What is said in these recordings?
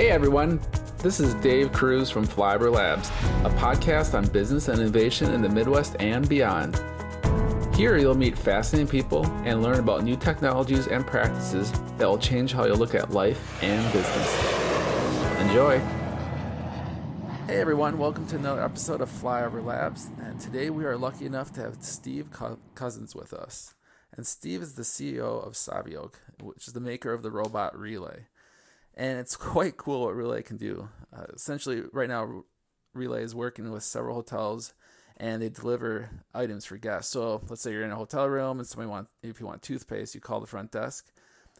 Hey everyone, this is Dave Kruse from Flyover Labs, a podcast on business and innovation in the Midwest and beyond. Here you'll meet fascinating people and learn about new technologies and practices that will change how you look at life and business. Enjoy! Hey everyone, welcome to another episode of Flyover Labs. And today we are lucky enough to have Steve Cousins with us. And Steve is the CEO of Savioke, which is the maker of the robot Relay. And it's quite cool what Relay can do. Uh, essentially, right now, Relay is working with several hotels and they deliver items for guests. So let's say you're in a hotel room and somebody want if you want toothpaste, you call the front desk,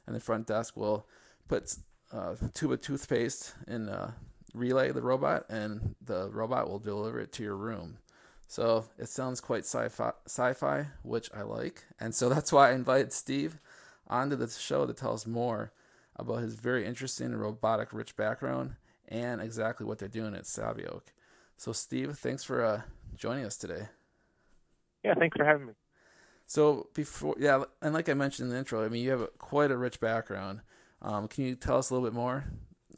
and the front desk will put uh, a tube of toothpaste in a relay the robot, and the robot will deliver it to your room. So it sounds quite sci-fi, sci-fi, which I like, and so that's why I invited Steve onto the show to tell us more about his very interesting and robotic rich background and exactly what they're doing at Savioke. So Steve, thanks for uh, joining us today. Yeah, thanks for having me. So before, yeah, and like I mentioned in the intro, I mean, you have a, quite a rich background. Um, can you tell us a little bit more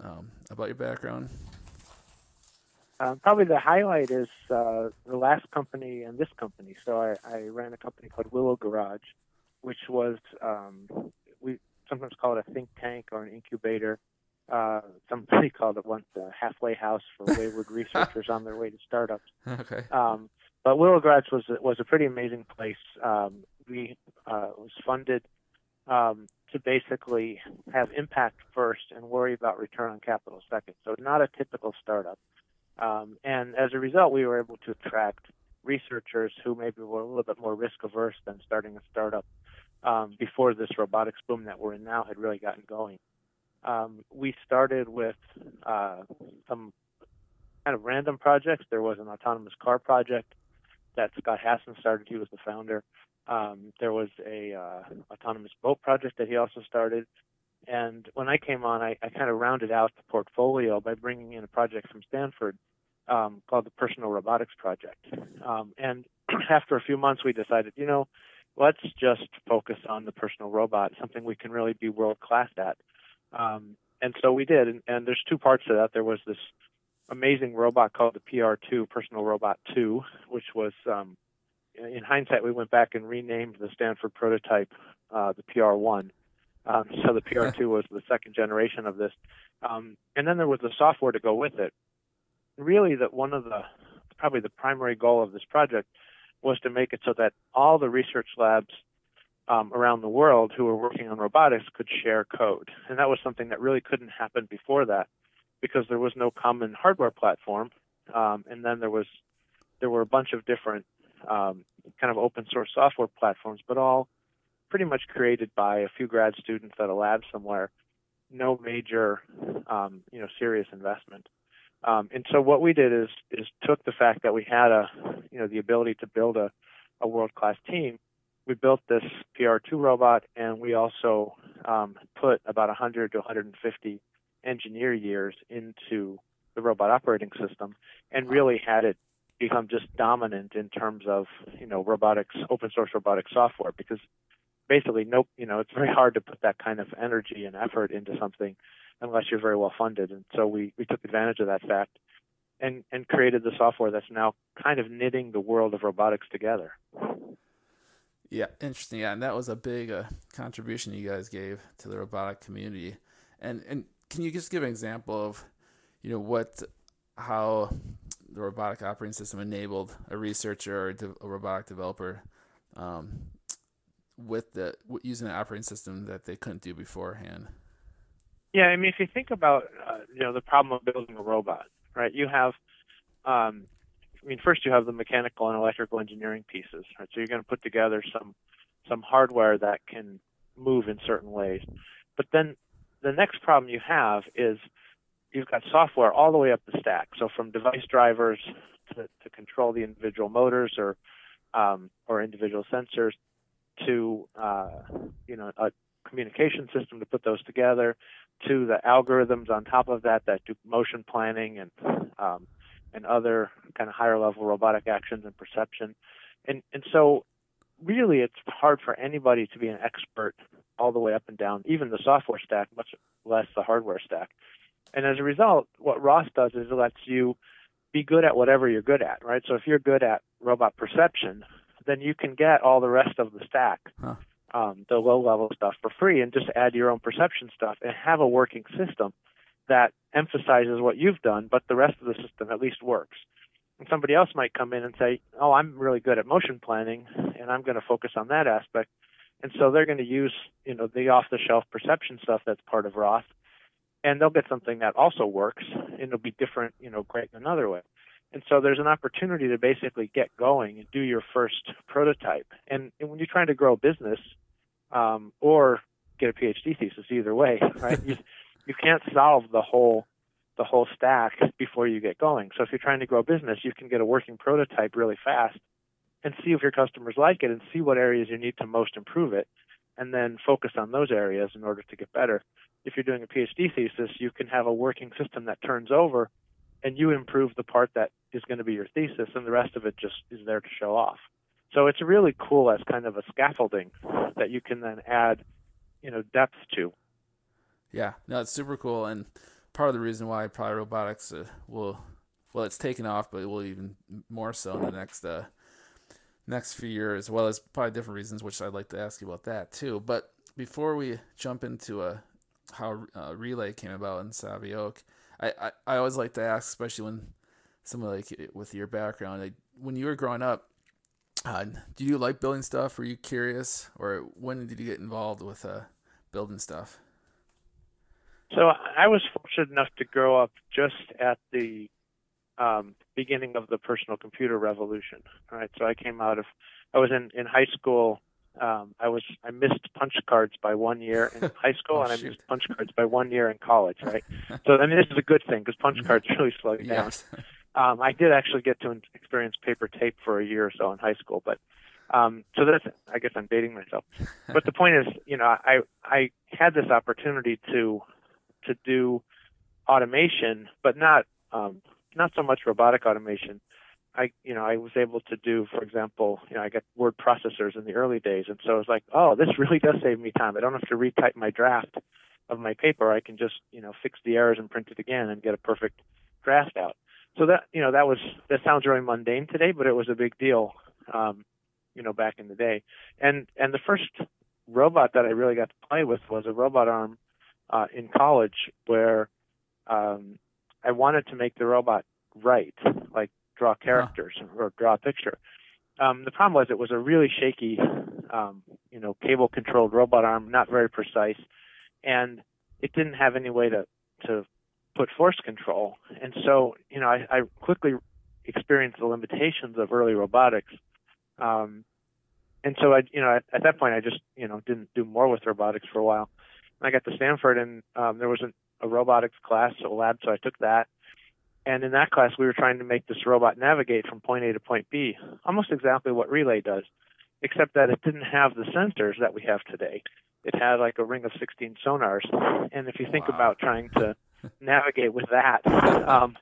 um, about your background? Um, probably the highlight is uh, the last company and this company. So I, I, ran a company called Willow Garage, which was um, sometimes call it a think tank or an incubator. Uh, somebody called it once a halfway house for wayward researchers on their way to startups. Okay. Um, but Willow Garage was was a pretty amazing place. Um, we uh, was funded um, to basically have impact first and worry about return on capital second. So not a typical startup. Um, and as a result, we were able to attract researchers who maybe were a little bit more risk averse than starting a startup um, before this robotics boom that we're in now had really gotten going. Um, we started with uh, some kind of random projects. There was an autonomous car project that Scott Hassan started. He was the founder. Um, there was a uh, autonomous boat project that he also started. And when I came on, I, I kind of rounded out the portfolio by bringing in a project from Stanford um, called the Personal Robotics Project. Um, and after a few months, we decided, you know, let's just focus on the personal robot, something we can really be world class at. Um, and so we did. And, and there's two parts to that. There was this amazing robot called the PR2, Personal Robot 2, which was, um, in hindsight, we went back and renamed the Stanford prototype uh, the PR1. Um, so the PR2 was the second generation of this. Um, and then there was the software to go with it. Really, that one of the probably the primary goal of this project was to make it so that all the research labs um, around the world who were working on robotics could share code. And that was something that really couldn't happen before that because there was no common hardware platform. Um, and then there was there were a bunch of different um, kind of open source software platforms, but all pretty much created by a few grad students at a lab somewhere. No major, um, you know, serious investment. Um, and so what we did is is took the fact that we had a, you know, the ability to build a, a world class team. We built this PR2 robot, and we also um, put about 100 to 150 engineer years into the robot operating system, and really had it become just dominant in terms of you know robotics, open source robotic software. Because basically, nope, you know, it's very hard to put that kind of energy and effort into something unless you're very well funded. And so we, we took advantage of that fact and, and created the software that's now kind of knitting the world of robotics together. Yeah, interesting. Yeah, and that was a big uh, contribution you guys gave to the robotic community. And and can you just give an example of, you know, what, how the robotic operating system enabled a researcher or a robotic developer um, with the using the operating system that they couldn't do beforehand? Yeah, I mean, if you think about uh, you know the problem of building a robot, right? You have, um, I mean, first you have the mechanical and electrical engineering pieces, right? So you're going to put together some some hardware that can move in certain ways, but then the next problem you have is you've got software all the way up the stack. So from device drivers to, to control the individual motors or um, or individual sensors to uh, you know a communication system to put those together to the algorithms on top of that that do motion planning and um, and other kind of higher level robotic actions and perception and and so really it's hard for anybody to be an expert all the way up and down even the software stack much less the hardware stack And as a result, what ROS does is it lets you be good at whatever you're good at, right? So if you're good at robot perception, then you can get all the rest of the stack, huh. um, the low level stuff for free, and just add your own perception stuff and have a working system that emphasizes what you've done, but the rest of the system at least works. And somebody else might come in and say, "Oh, I'm really good at motion planning, and I'm going to focus on that aspect." And so they're going to use, you know, the off-the-shelf perception stuff that's part of ROS, and they'll get something that also works, and it'll be different, you know, great in another way. And so there's an opportunity to basically get going and do your first prototype. And, and when you're trying to grow a business um, or get a PhD thesis, either way, right? you, you can't solve the whole the whole stack before you get going. So if you're trying to grow a business, you can get a working prototype really fast and see if your customers like it and see what areas you need to most improve it and then focus on those areas in order to get better. If you're doing a PhD thesis, you can have a working system that turns over and you improve the part that is going to be your thesis, and the rest of it just is there to show off. So it's really cool as kind of a scaffolding that you can then add, you know, depth to. Yeah, no, it's super cool, and part of the reason why probably robotics uh, will, well, it's taken off, but it will even more so in the next uh, next few years, as well as probably different reasons, which I'd like to ask you about that too. But before we jump into uh, how uh, Relay came about in Savioke, I, I, I always like to ask, especially when someone like with your background, like when you were growing up, uh, do you like building stuff? Were you curious, or when did you get involved with uh, building stuff? So I was fortunate enough to grow up just at the um, beginning of the personal computer revolution. Right. So I came out of, I was in in high school um, I was I missed punch cards by one year in high school, oh, and shoot. I missed punch cards by one year in college. Right. so I mean, this is a good thing because punch mm-hmm. cards really slow you down. Yes. Um, I did actually get to experience paper tape for a year or so in high school, but um, so that's I guess I'm dating myself. But the point is, you know, I I had this opportunity to to do automation, but not um, not so much robotic automation, I, you know, I was able to do, for example, you know, I got word processors in the early days, and so I was like, oh, this really does save me time. I don't have to retype my draft of my paper. I can just, you know, fix the errors and print it again and get a perfect draft out. So that, you know, that was that sounds very mundane today, but it was a big deal, um, you know, back in the day. And and the first robot that I really got to play with was a robot arm uh, in college, where um, I wanted to make the robot right, like draw characters huh. or draw a picture. Um, the problem was it was a really shaky, um, you know, cable-controlled robot arm, not very precise, and it didn't have any way to to put force control. And so, you know, I, I quickly experienced the limitations of early robotics. Um, and so I, you know, at, at that point, I just, you know, didn't do more with robotics for a while. And I got to Stanford, and um, there was an, a robotics class, a lab, so I took that. And in that class, we were trying to make this robot navigate from point A to point B, almost exactly what Relay does, except that it didn't have the sensors that we have today. It had like a ring of 16 sonars. And if you think wow. about trying to navigate with that, um,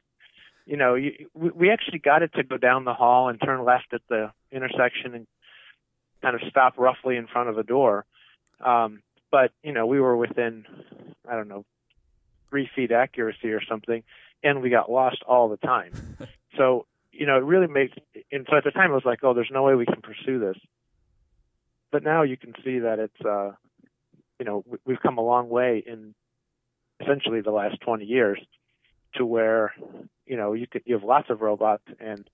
you know, you, we actually got it to go down the hall and turn left at the intersection and kind of stop roughly in front of a door. Um, but, you know, we were within, I don't know, three feet accuracy or something and we got lost all the time. so, you know, it really makes, and so at the time it was like, oh, there's no way we can pursue this. But now you can see that it's, uh, you know, we've come a long way in essentially the last 20 years to where, you know, you could, you have lots of robots and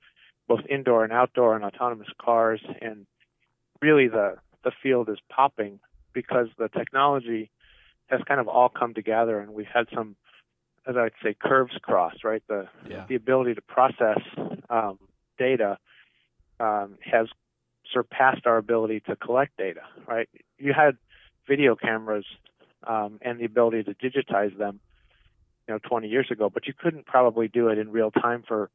both indoor and outdoor and autonomous cars and really the, the field is popping because the technology has kind of all come together and we've had some as I'd say, curves cross, right? The yeah. the ability to process um, data um, has surpassed our ability to collect data, right? You had video cameras um, and the ability to digitize them, you know, 20 years ago, but you couldn't probably do it in real time for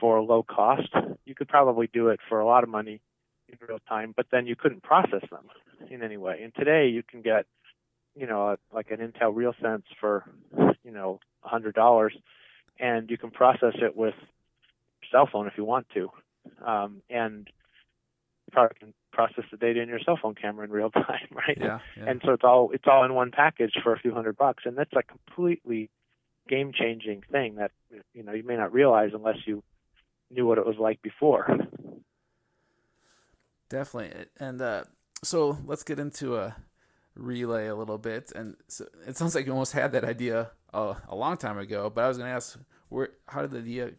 for low cost. You could probably do it for a lot of money in real time, but then you couldn't process them in any way. And today you can get, you know, a, like an Intel RealSense for, you know, a $100 and you can process it with your cell phone if you want to. Um, and you probably can process the data in your cell phone camera in real time, right? Yeah, yeah. And so it's all it's all in one package for a few hundred bucks, and that's a completely game changing thing that you know you may not realize unless you knew what it was like before. Definitely, and uh, so let's get into a relay a little bit. And so it sounds like you almost had that idea a, a long time ago. But I was going to ask, where how did the idea,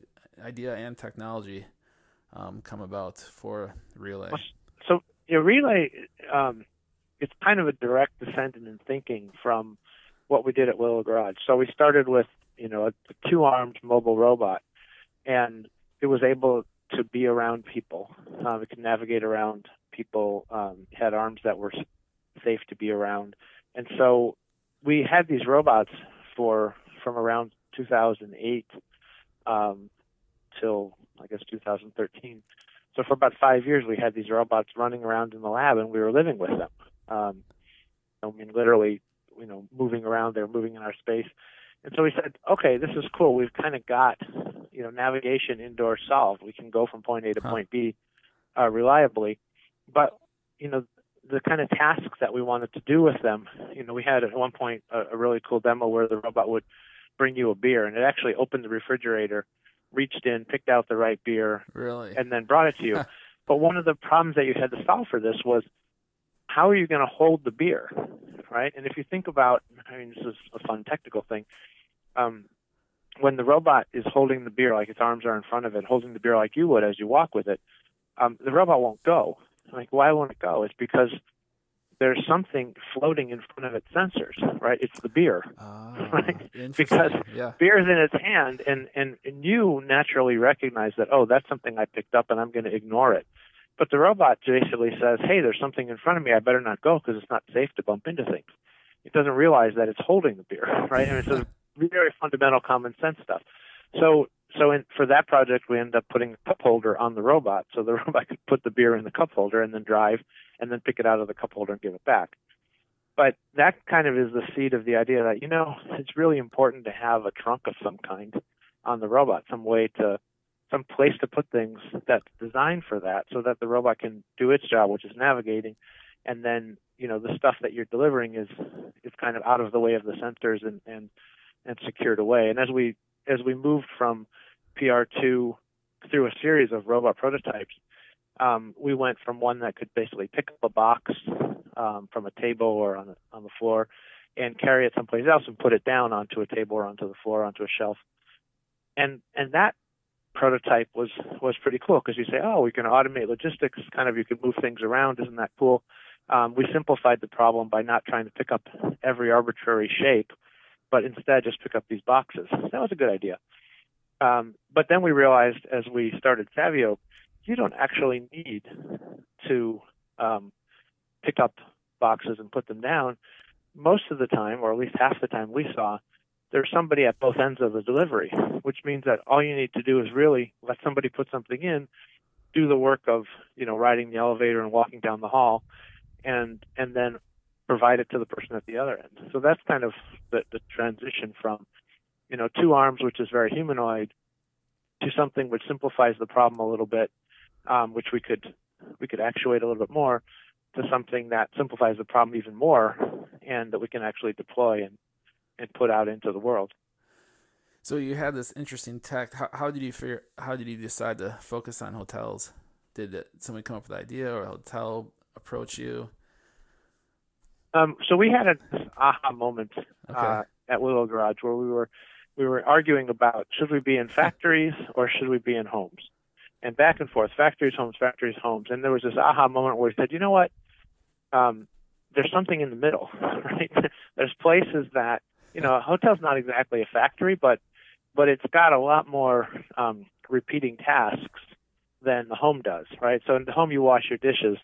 idea and technology um, come about for relay? So yeah, relay, um, it's kind of a direct descendant in thinking from what we did at Willow Garage. So we started with you know a, a two-armed mobile robot, and it was able to be around people. Um, it could navigate around people. Um, had arms that were safe to be around, and so we had these robots for from around 2008 um, till I guess 2013. So for about five years, we had these robots running around in the lab, and we were living with them. Um, I mean, literally, you know, moving around. They're moving in our space. And so we said, okay, this is cool. We've kind of got, you know, navigation indoors solved. We can go from point A to huh. point B uh, reliably. But, you know, the kind of tasks that we wanted to do with them, you know, we had at one point a, a really cool demo where the robot would bring you a beer and it actually opened the refrigerator, reached in, picked out the right beer, really, and then brought it to you. but one of the problems that you had to solve for this was how are you going to hold the beer, right? And if you think about, I mean, this is a fun technical thing. Um, when the robot is holding the beer, like its arms are in front of it, holding the beer like you would as you walk with it, um, the robot won't go. Like, why won't it go? It's because there's something floating in front of its sensors, right? It's the beer, oh, right? Because yeah. beer is in its hand, and, and and you naturally recognize that. Oh, that's something I picked up, and I'm going to ignore it. But the robot basically says, "Hey, there's something in front of me. I better not go because it's not safe to bump into things." It doesn't realize that it's holding the beer, right? And it's a very fundamental common sense stuff. So so in, for that project, we ended up putting a cup holder on the robot, so the robot could put the beer in the cup holder and then drive, and then pick it out of the cup holder and give it back. But that kind of is the seed of the idea that you know it's really important to have a trunk of some kind on the robot, some way to, some place to put things that's designed for that, so that the robot can do its job, which is navigating, and then you know the stuff that you're delivering is is kind of out of the way of the sensors and and and secured away. And as we as we moved from PR2 through a series of robot prototypes, um, we went from one that could basically pick up a box um, from a table or on the, on the floor and carry it someplace else and put it down onto a table or onto the floor onto a shelf. And and that prototype was was pretty cool because you say, oh, we can automate logistics. Kind of, you can move things around. Isn't that cool? Um, we simplified the problem by not trying to pick up every arbitrary shape but instead just pick up these boxes. That was a good idea. Um, but then we realized as we started Savioke, you don't actually need to um, pick up boxes and put them down. Most of the time, or at least half the time we saw, there's somebody at both ends of the delivery, which means that all you need to do is really let somebody put something in, do the work of you know riding the elevator and walking down the hall, and and then provide it to the person at the other end. So that's kind of the, the transition from, you know, two arms, which is very humanoid, to something which simplifies the problem a little bit, um, which we could we could actuate a little bit more, to something that simplifies the problem even more, and that we can actually deploy and and put out into the world. So you had this interesting tech. How, how did you figure? How did you decide to focus on hotels? Did it, somebody come up with the idea, or a hotel approach you? Um, so we had an aha moment okay. uh, at Willow Garage where we were we were arguing about should we be in factories or should we be in homes, and back and forth, factories, homes, factories, homes, and there was this aha moment where we said, you know what, um, there's something in the middle, right? there's places that you know a hotel's not exactly a factory, but but it's got a lot more um, repeating tasks than the home does, right? So in the home you wash your dishes,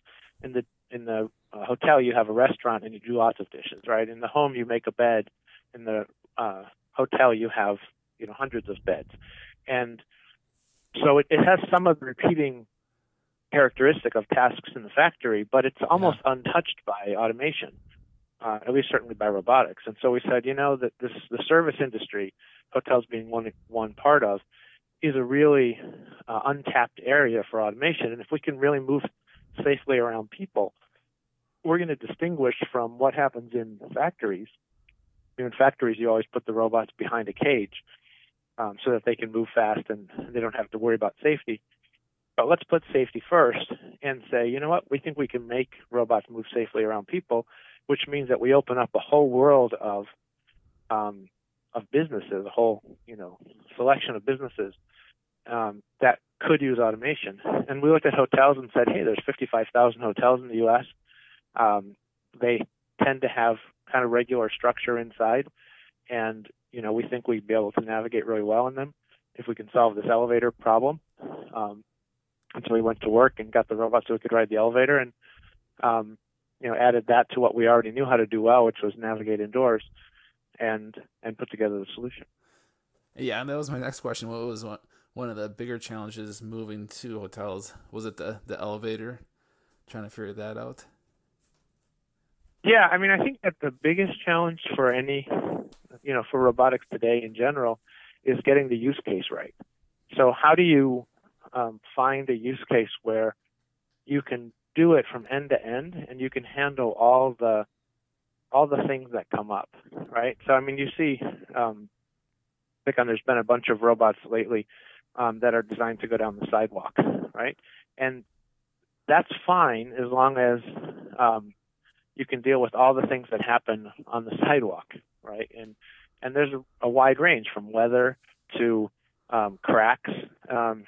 in the in the uh, hotel you have a restaurant and you do lots of dishes, right? In the home you make a bed. In the uh, hotel you have you know hundreds of beds, and so it, it has some of the repeating characteristic of tasks in the factory, but it's almost yeah. untouched by automation, uh, at least certainly by robotics. And so we said, you know, that this the service industry, hotels being one one part of, is a really uh, untapped area for automation. And if we can really move safely around people, we're going to distinguish from what happens in factories in factories, you always put the robots behind a cage um, so that they can move fast and they don't have to worry about safety. But let's put safety first and say, you know what, we think we can make robots move safely around people, which means that we open up a whole world of um, of businesses, a whole you know selection of businesses um, that could use automation. And we looked at hotels and said, hey, there's 55,000 hotels in the U.S. Um, they tend to have kind of regular structure inside, and you know we think we'd be able to navigate really well in them if we can solve this elevator problem. Um, and so we went to work and got the robot so we could ride the elevator and um, you know added that to what we already knew how to do well, which was navigate indoors, and and put together the solution. Yeah, and that was my next question. What was one one of the bigger challenges moving to hotels? Was it the the elevator? Trying to figure that out. Yeah, I mean, I think that the biggest challenge for any, you know, for robotics today in general, is getting the use case right. So, how do you um, find a use case where you can do it from end to end and you can handle all the all the things that come up, right? So, I mean, you see, um, on there's been a bunch of robots lately um, that are designed to go down the sidewalk, right? And that's fine as long as um, you can deal with all the things that happen on the sidewalk, right? And and there's a, a wide range from weather to um, cracks um,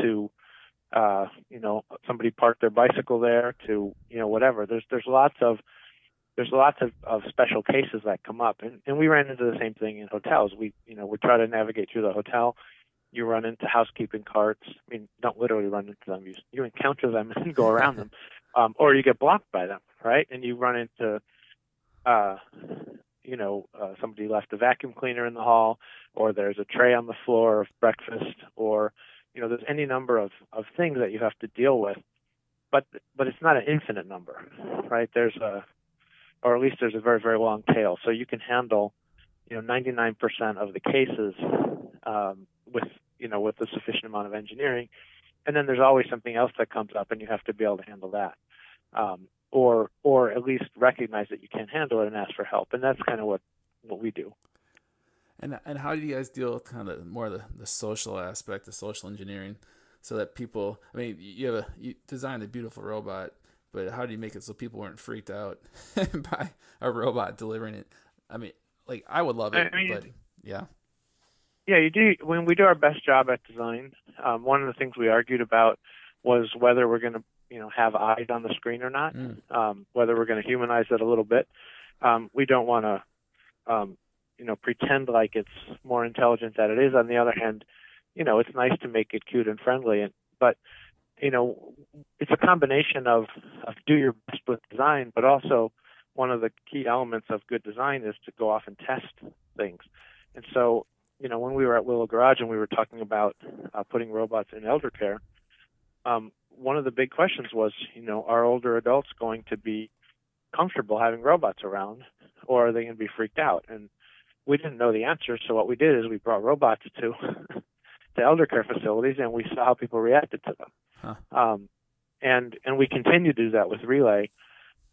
to uh, you know somebody parked their bicycle there to you know whatever. There's there's lots of there's lots of, of special cases that come up, and, and we ran into the same thing in hotels. We you know we try to navigate through the hotel. You run into housekeeping carts. I mean, don't literally run into them. You you encounter them and go around them um, or you get blocked by them, right? And you run into, uh, you know, uh, somebody left a vacuum cleaner in the hall, or there's a tray on the floor of breakfast, or you know, there's any number of of things that you have to deal with. But but it's not an infinite number, right? There's a, or at least there's a very very long tail, so you can handle, you know, 99% of the cases um, with you know with a sufficient amount of engineering and then there's always something else that comes up and you have to be able to handle that um, or or at least recognize that you can't handle it and ask for help. And that's kind of what what we do. And and how do you guys deal with kind of more the, the social aspect, the social engineering, so that people? I mean, you have a you designed a beautiful robot, but how do you make it so people weren't freaked out by a robot delivering it? I mean, like I would love it, I mean, but yeah. Yeah, you do. When we do our best job at design, um, one of the things we argued about was whether we're going to you know have eyes on the screen or not, mm. um, whether we're going to humanize it a little bit. Um, we don't want to um, you know pretend like it's more intelligent than it is. On the other hand, you know it's nice to make it cute and friendly, and but you know it's a combination of, of do your best with design, but also one of the key elements of good design is to go off and test things. And so, you know, when we were at Willow Garage and we were talking about uh, putting robots in elder care, um, one of the big questions was, you know, are older adults going to be comfortable having robots around, or are they going to be freaked out? And we didn't know the answer, so what we did is we brought robots to to elder care facilities, and we saw how people reacted to them. Huh. Um, and and we continue to do that with Relay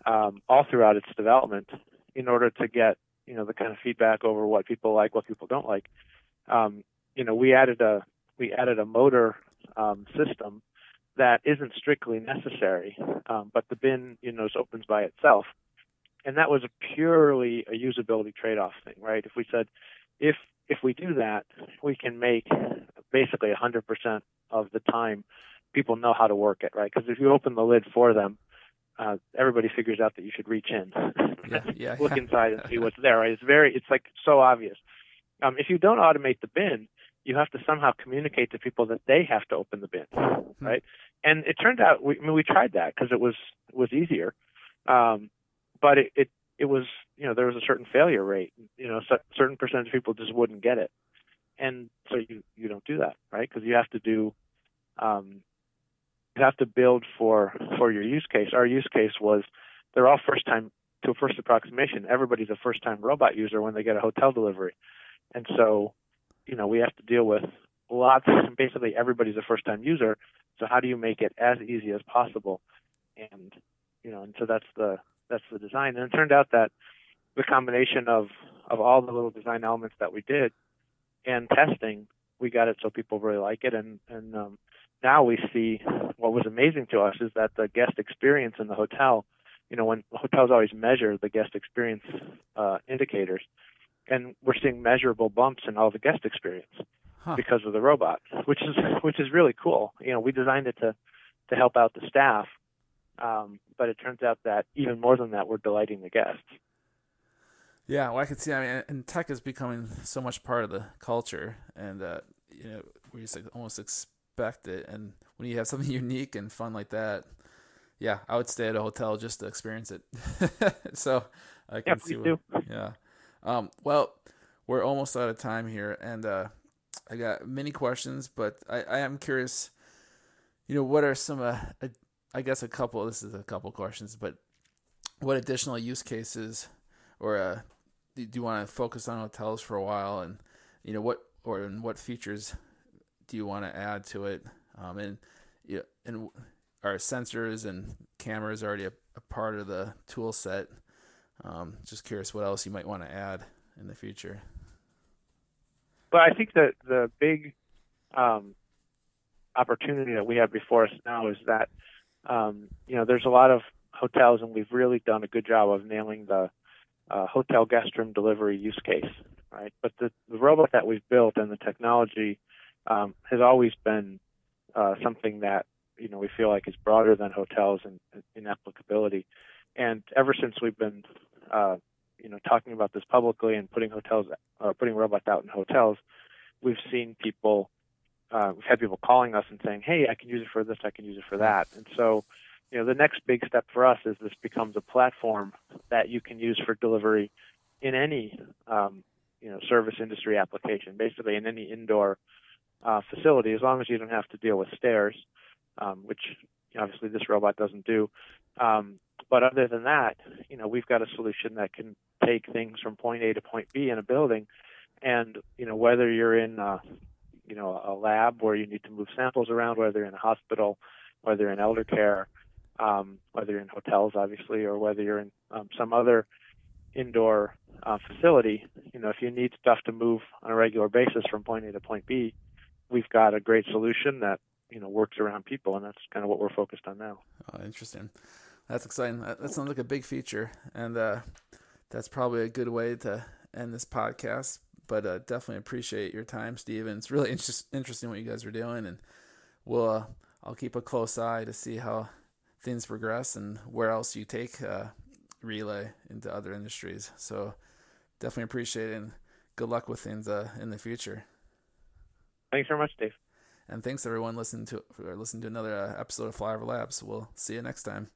um, all throughout its development in order to get you know the kind of feedback over what people like, what people don't like. Um, you know, we added a we added a motor um, system that isn't strictly necessary, um, but the bin, you know, opens by itself. And that was a purely a usability trade-off thing, right? If we said, if if we do that, we can make basically 100% of the time people know how to work it, right? Because if you open the lid for them, uh, everybody figures out that you should reach in, yeah, yeah, look inside, and see what's there. Right? It's very, it's like so obvious. Um, if you don't automate the bin, you have to somehow communicate to people that they have to open the bin, hmm. right? And it turned out, we, I mean, we tried that because it was was easier, um, but it, it it was you know there was a certain failure rate. You know, a certain percentage of people just wouldn't get it, and so you you don't do that, right? Because you have to do, um, you have to build for for your use case. Our use case was they're all first time to a first approximation. Everybody's a first time robot user when they get a hotel delivery, and so you know, we have to deal with lots. And basically, everybody's a first-time user. So how do you make it as easy as possible? And you know, and so that's the that's the design. And it turned out that the combination of of all the little design elements that we did and testing, we got it so people really like it. And and um, now we see what was amazing to us is that the guest experience in the hotel. You know, when hotels always measure the guest experience uh, indicators, and we're seeing measurable bumps in all the guest experience huh. because of the robot, which is which is really cool. You know, we designed it to to help out the staff, um, but it turns out that even more than that, we're delighting the guests. Yeah, well, I can see. I mean, and tech is becoming so much part of the culture, and uh, you know, we just like almost expect it. And when you have something unique and fun like that, yeah, I would stay at a hotel just to experience it. so I can yeah, see. What, yeah. Um, well, we're almost out of time here, and uh, I got many questions, but I, I am curious. You know, what are some? Uh, I guess a couple. This is a couple questions, but what additional use cases, or uh, do you want to focus on hotels for a while, and you know what, or and what features do you want to add to it? Um, and you know, and are sensors and cameras already a, a part of the tool set? Um, just curious what else you might want to add in the future. But I think that the big um, opportunity that we have before us now is that um, you know there's a lot of hotels, and we've really done a good job of nailing the uh, hotel guest room delivery use case, right? But the, the robot that we've built and the technology um, has always been uh, something that you know we feel like is broader than hotels in, in applicability. And ever since we've been uh, you know talking about this publicly and putting hotels or uh, putting robots out in hotels, we've seen people uh, we've had people calling us and saying, "Hey, I can use it for this, I can use it for that," and so you know the next big step for us is this becomes a platform that you can use for delivery in any um, you know service industry application, basically in any indoor uh, facility, as long as you don't have to deal with stairs, um, which obviously this robot doesn't do. Um, but other than that, you know, we've got a solution that can take things from point A to point B in a building, and you know, whether you're in, uh, you know, a lab where you need to move samples around, whether you're in a hospital, whether in elder care, um, whether you're in hotels, obviously, or whether you're in um, some other indoor uh, facility, you know, if you need stuff to move on a regular basis from point A to point B, we've got a great solution that you know works around people, and that's kind of what we're focused on now. Oh, interesting. That's exciting. That, that sounds like a big feature, and uh, that's probably a good way to end this podcast. But uh, definitely appreciate your time, Steve. And it's really inter- interesting what you guys are doing, and we'll uh, I'll keep a close eye to see how things progress and where else you take uh, relay into other industries. So definitely appreciate it, and good luck with things uh, in the future. Thanks very much, Dave. And thanks everyone listening to for listening to another uh, episode of Flyover Labs. We'll see you next time.